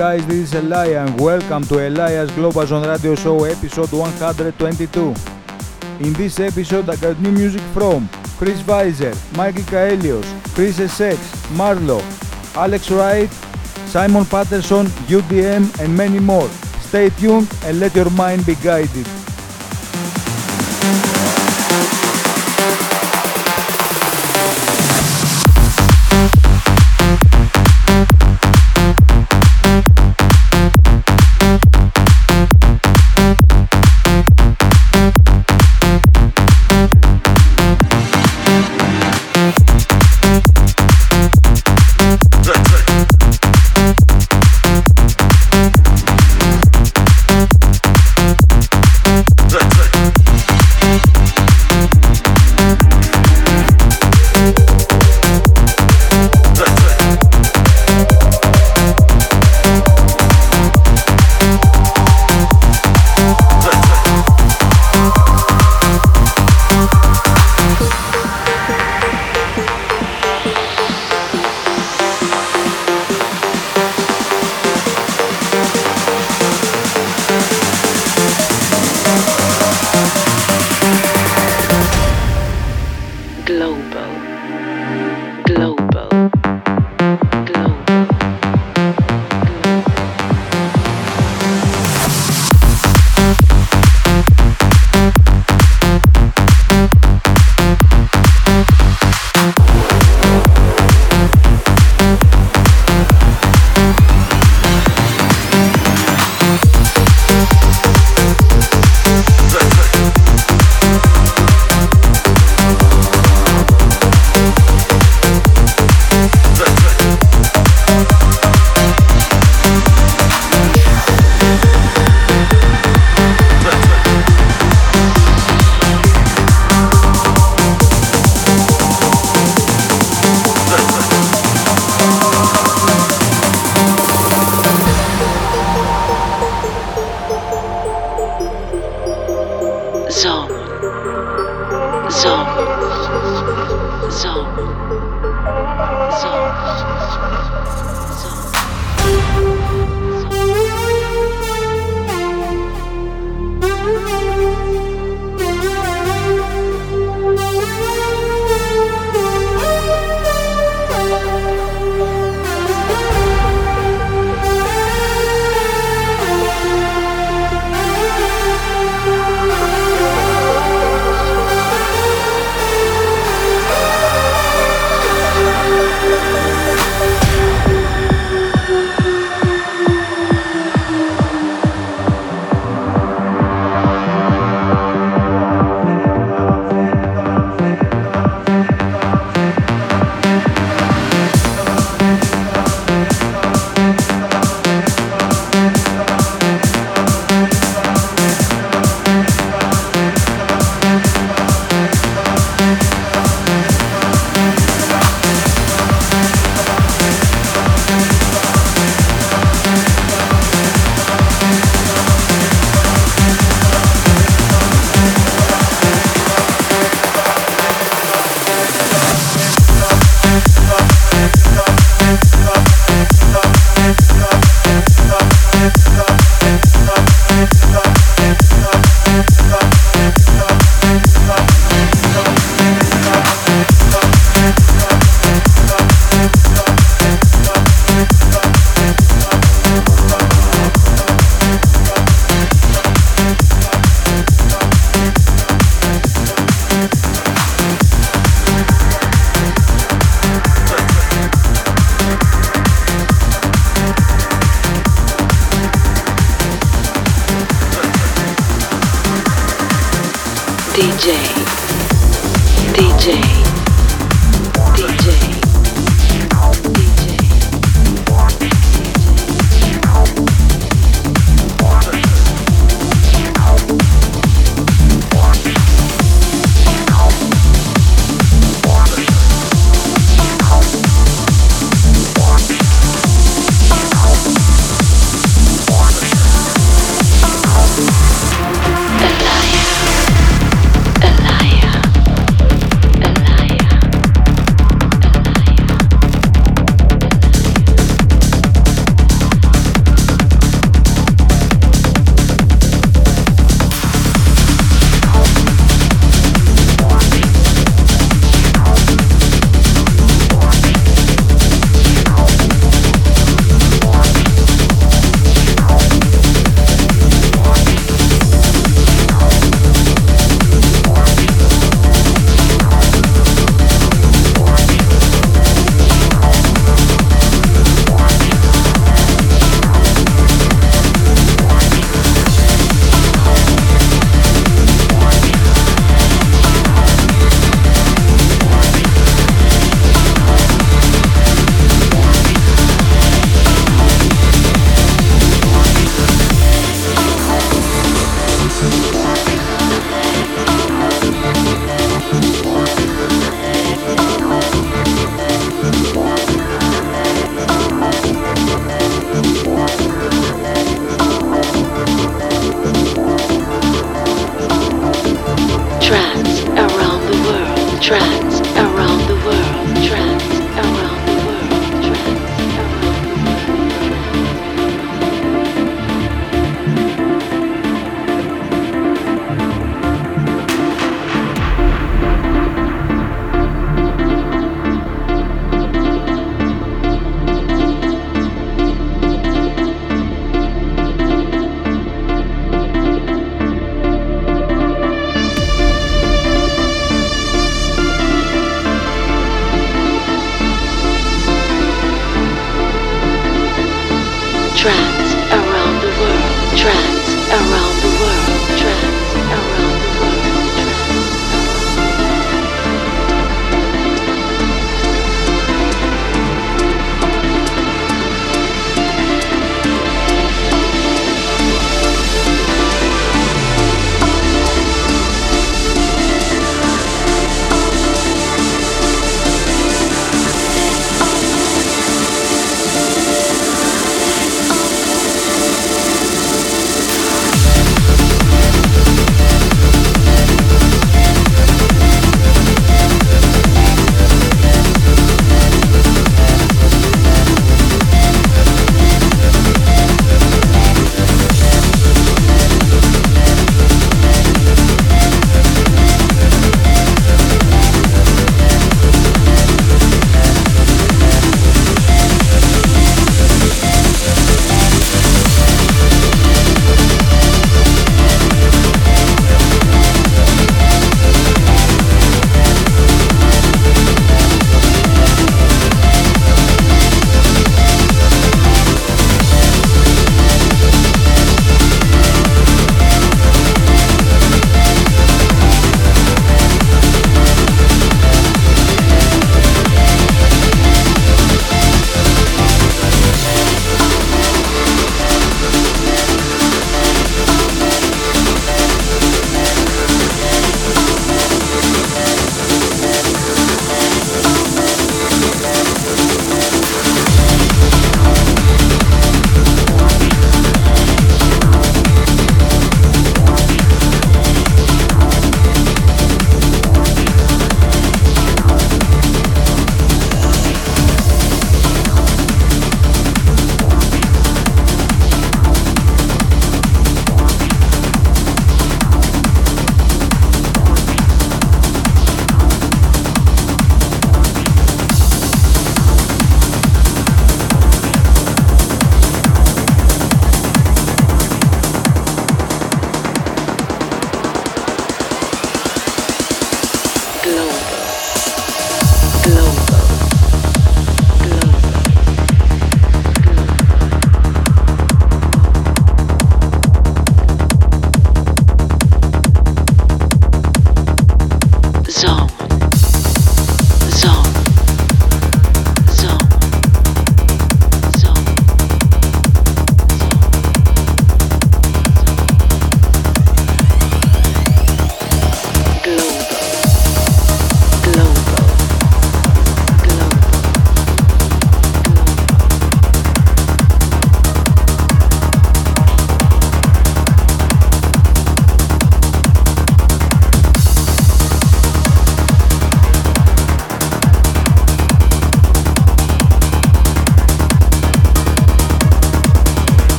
Guys, this is Elia and welcome to Elias Global Zone Radio Show episode 122. In this episode I got new music from Chris Weiser, Mikey Kaelios, Chris SX, Marlo, Alex Wright, Simon Patterson, UDM and many more. Stay tuned and let your mind be guided.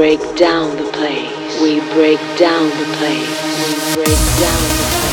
Break down the place. We break down the place. We break down the place.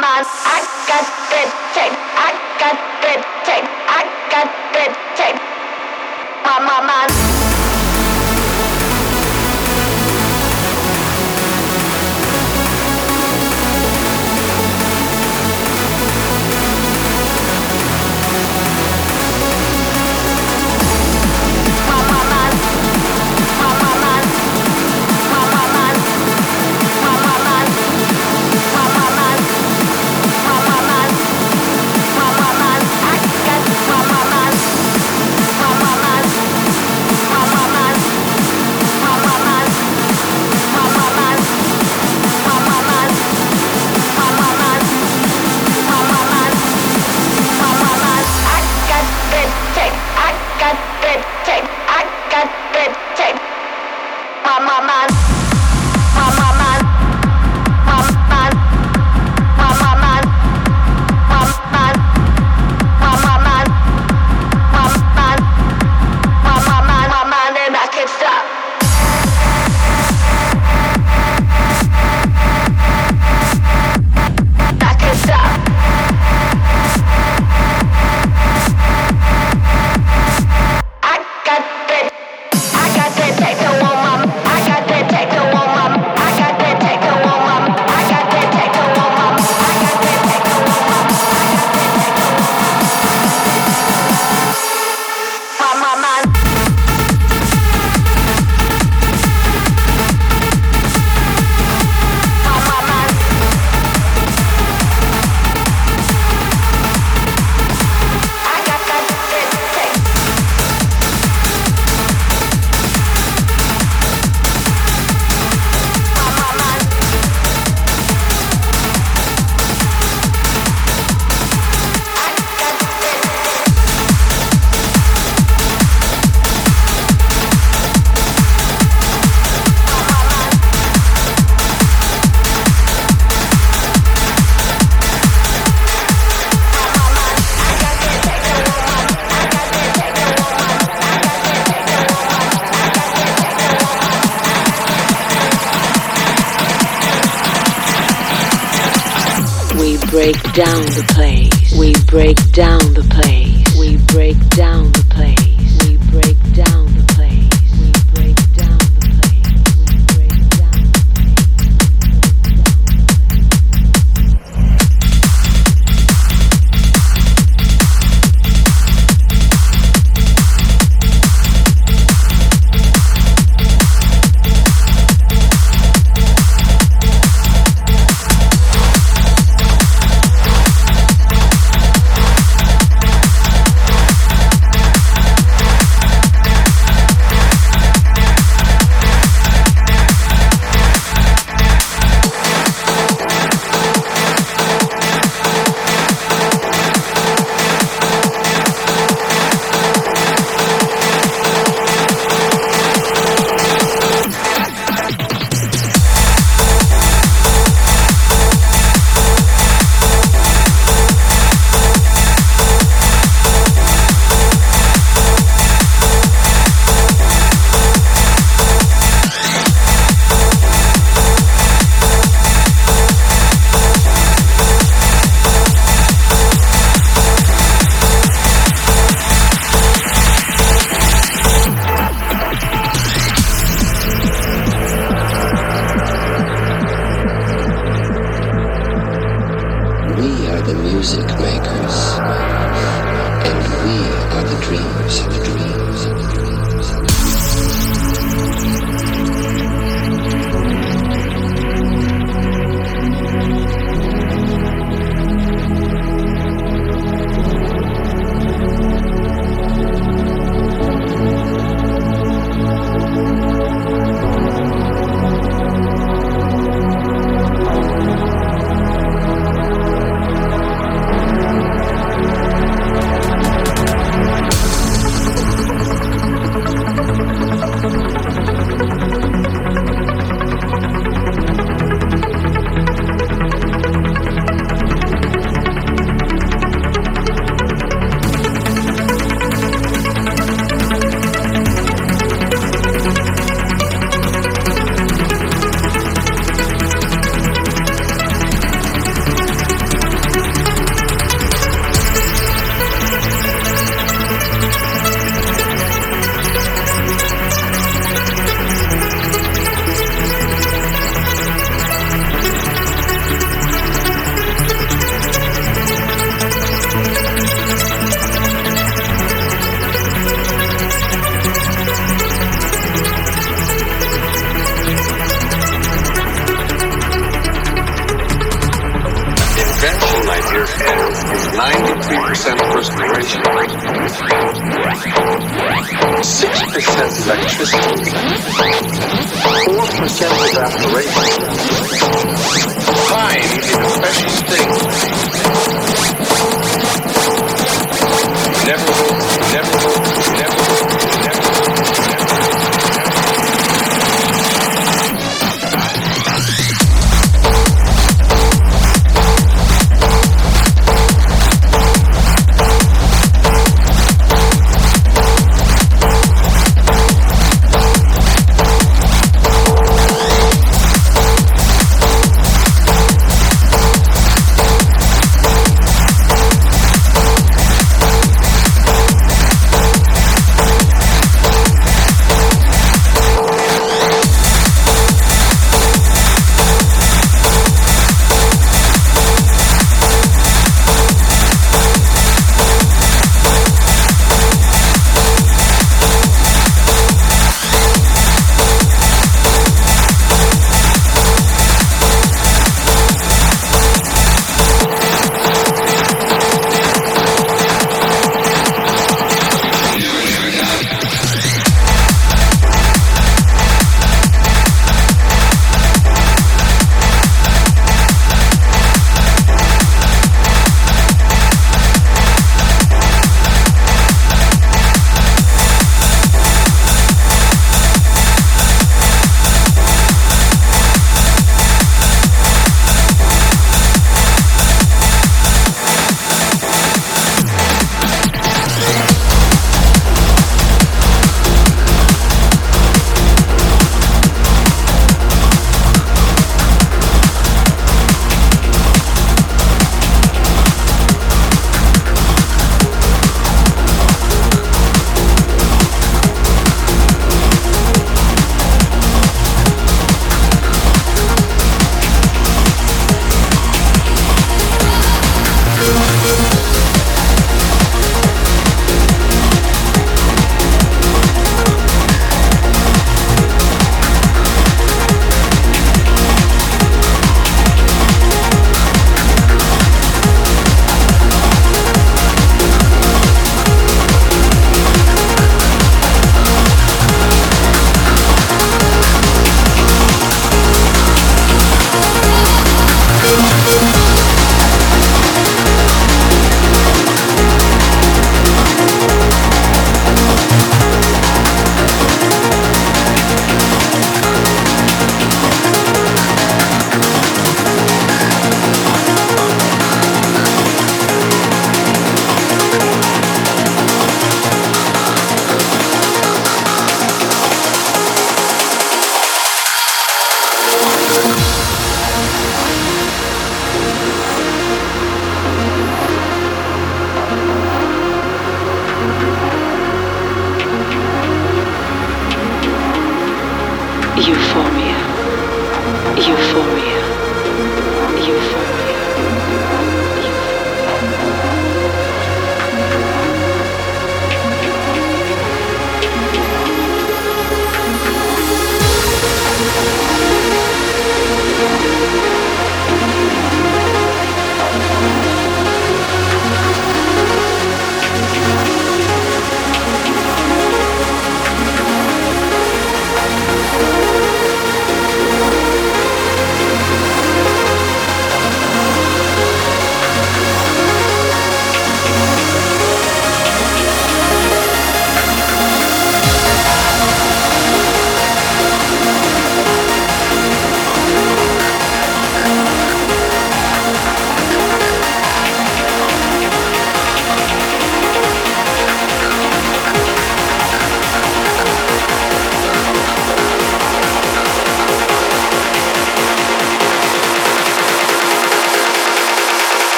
I got the tape. I got the tape. I got the tape. Mama.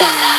Elia.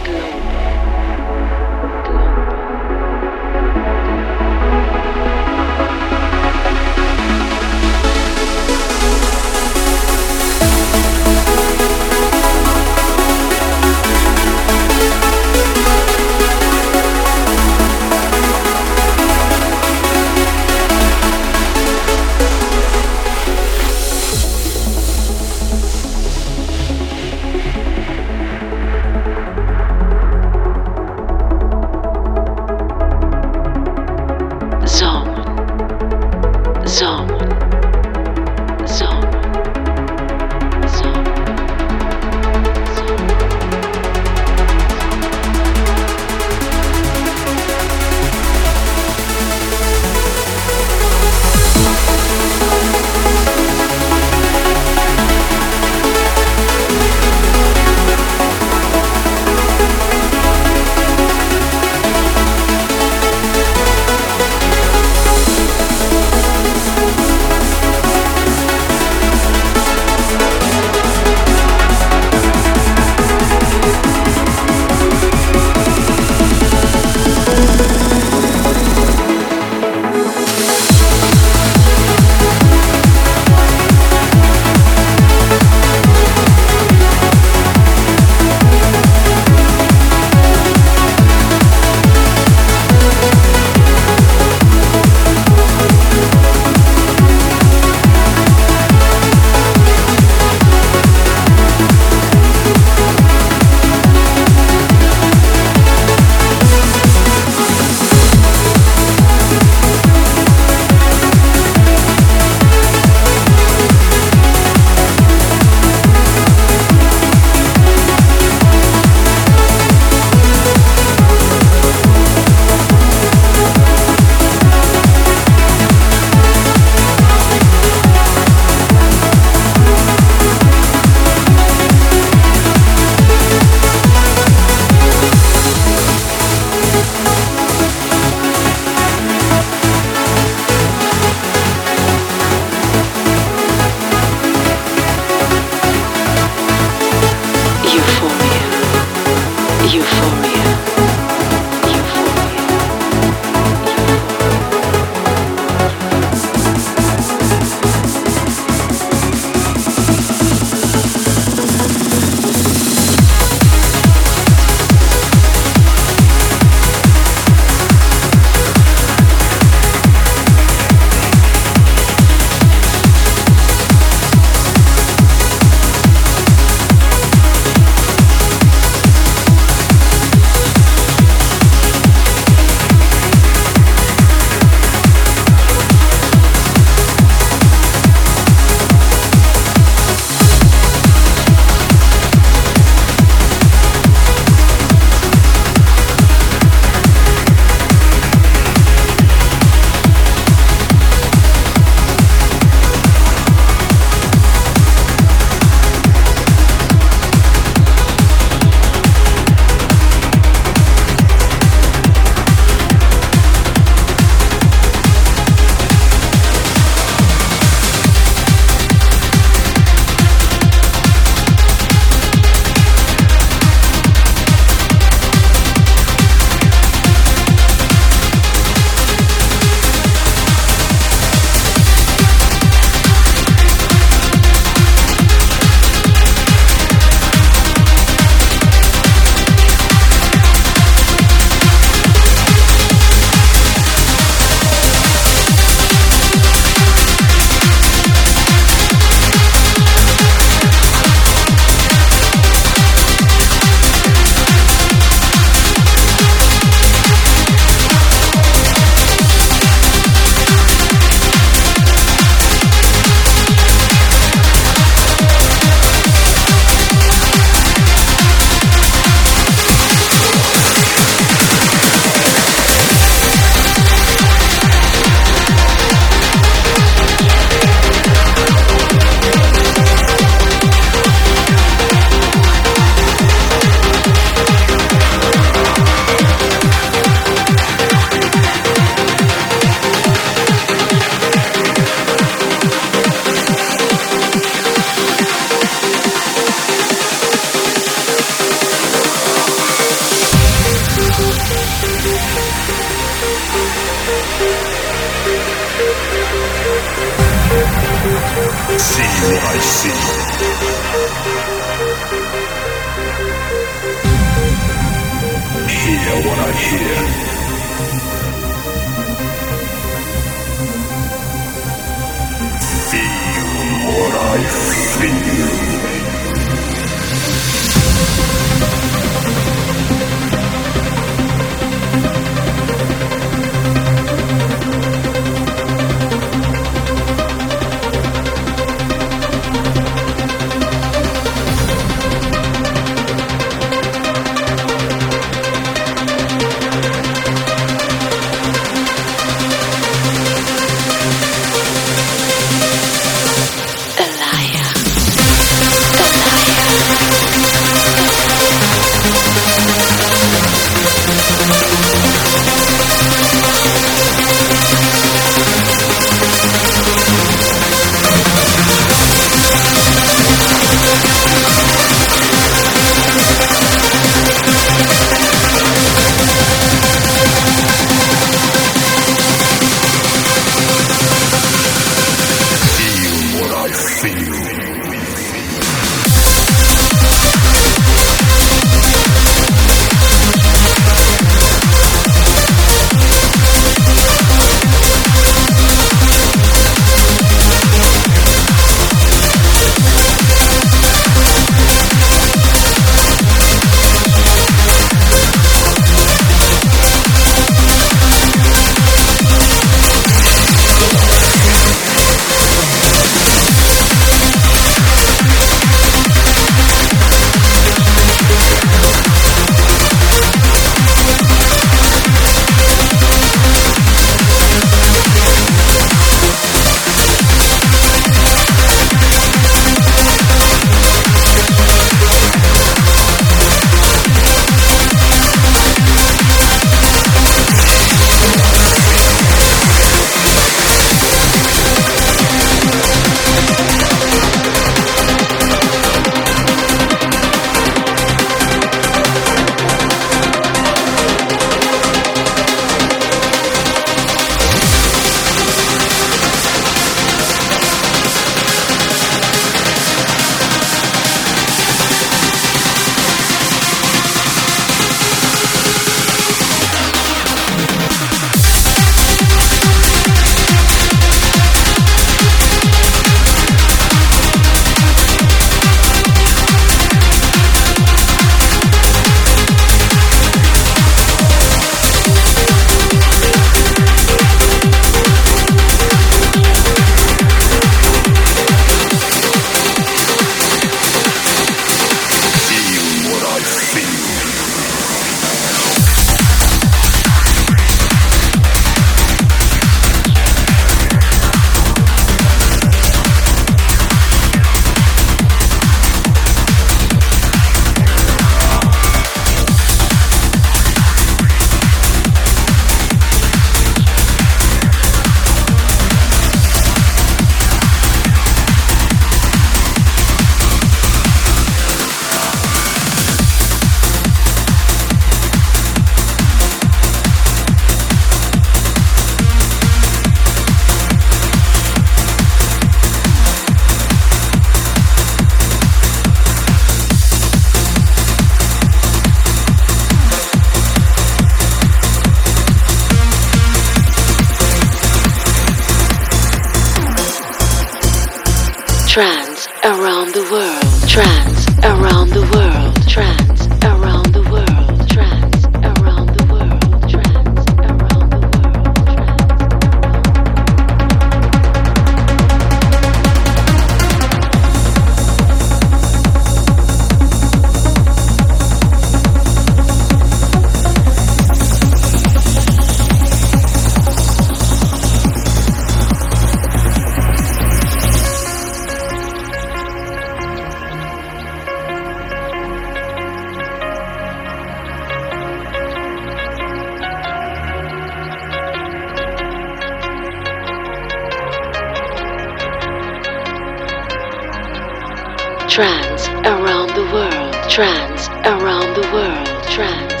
Trance around the world. Trance around the world. Trance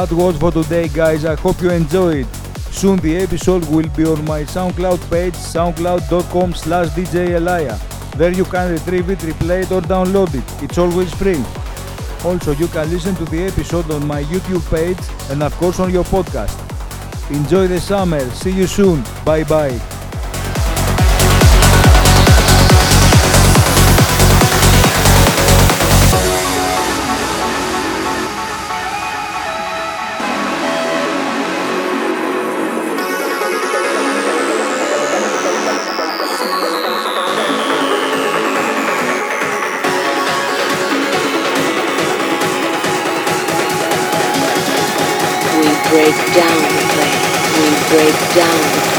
That was for today guys, I hope you enjoyed. Soon the episode will be on my SoundCloud page soundcloud.com slash djelaya. There you can retrieve it, replay it or download it. It's always free. Also you can listen to the episode on my YouTube page and of course on your podcast. Enjoy the summer. See you soon. Bye bye. Break down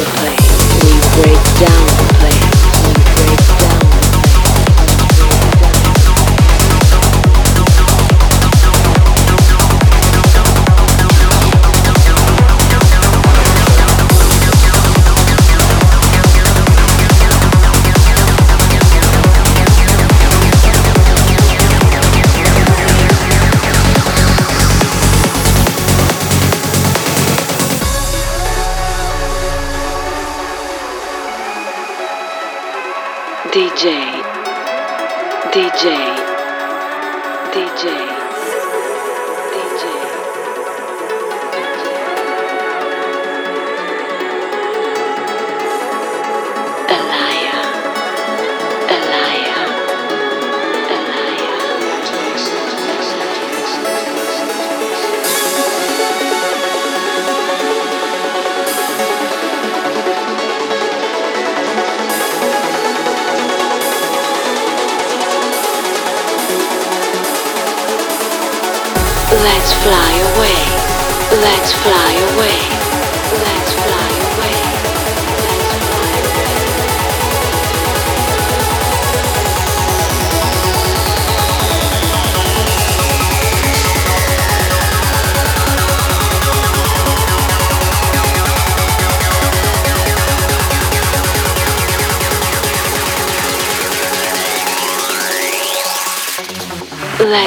We break down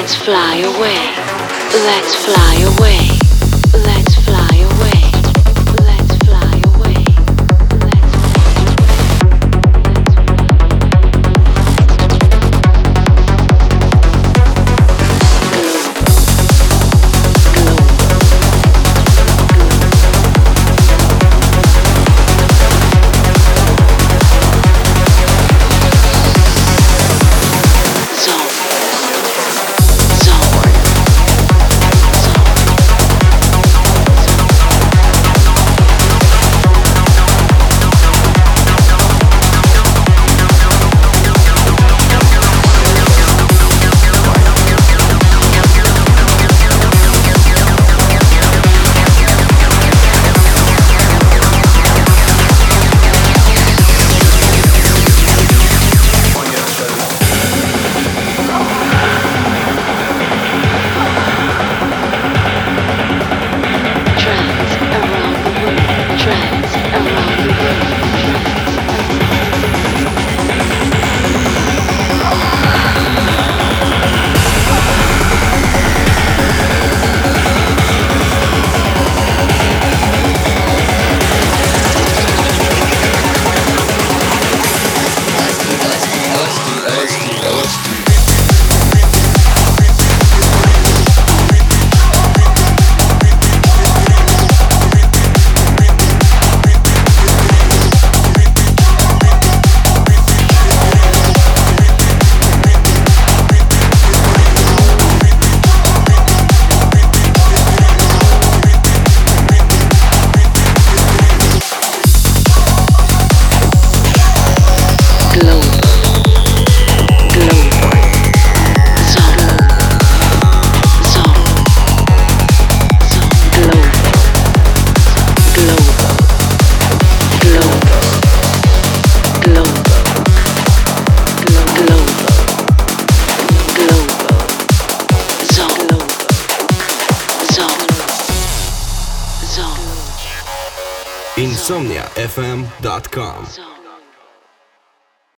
Let's fly away. Let's fly away.